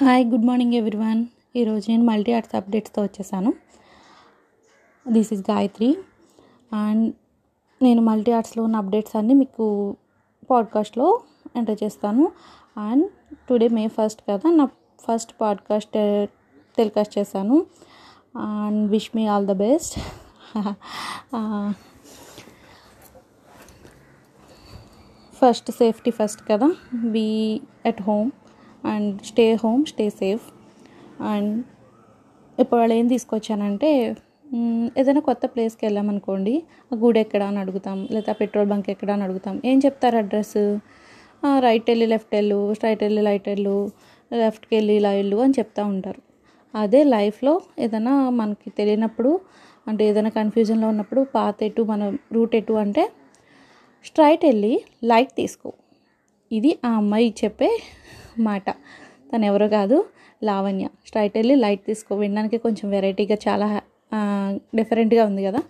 Hi good morning everyone ఈరోజు నేను multi arts అప్డేట్స్తో వచ్చేసాను. దిస్ ఇస్ గాయత్రి అండ్ నేను మల్టీ ఆర్ట్స్లో ఉన్న అప్డేట్స్ అన్నీ మీకు పాడ్కాస్ట్లో ఎంటర్ చేస్తాను. అండ్ టుడే మే ఫస్ట్ కదా నా ఫస్ట్ పాడ్కాస్ట్ టెలికాస్ట్ చేశాను. And wish me all the best first safety first కదా. Be at home and stay home stay safe. And ఇప్పుడు వాళ్ళు ఏం తీసుకొచ్చానంటే ఏదైనా కొత్త ప్లేస్కి వెళ్ళామనుకోండి ఆ గుడి ఎక్కడ అని అడుగుతాం లేదా పెట్రోల్ బంక్ ఎక్కడ అని అడుగుతాం. ఏం చెప్తారు అడ్రస్? రైట్ వెళ్ళి లెఫ్ట్ వెళ్ళు స్ట్రైట్ వెళ్ళి లైట్ వెళ్ళు లెఫ్ట్కి వెళ్ళి ఇలా వెళ్ళు అని చెప్తూ ఉంటారు. అదే లైఫ్లో ఏదైనా మనకి తెలియనప్పుడు అంటే ఏదైనా కన్ఫ్యూజన్లో ఉన్నప్పుడు పాత ఎటు మన రూట్ ఎటు అంటే స్ట్రైట్ వెళ్ళి లైట్ తీసుకో. ఇది ఆ అమ్మాయి చెప్పే మాట. తను ఎవరో కాదు లావణ్య. స్ట్రైట్ వెళ్ళి లైట్ తీసుకో. వినడానికి కొంచెం వెరైటీగా చాలా డిఫరెంట్గా ఉంది కదా.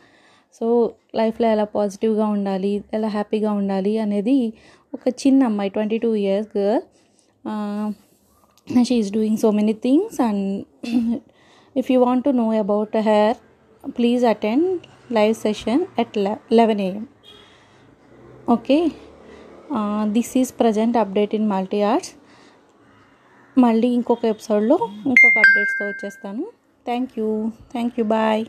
సో లైఫ్లో ఎలా పాజిటివ్గా ఉండాలి ఎలా హ్యాపీగా ఉండాలి అనేది ఒక చిన్న అమ్మాయి twenty two years girl she is doing so many things and if you want to know about hair please attend live session at eleven AM okay this is present update in multi arts మళ్ళీ ఇంకొక ఎపిసోడ్లో ఇంకొక అప్డేట్స్తో వచ్చేస్తాను. Thank you. Thank you. Bye.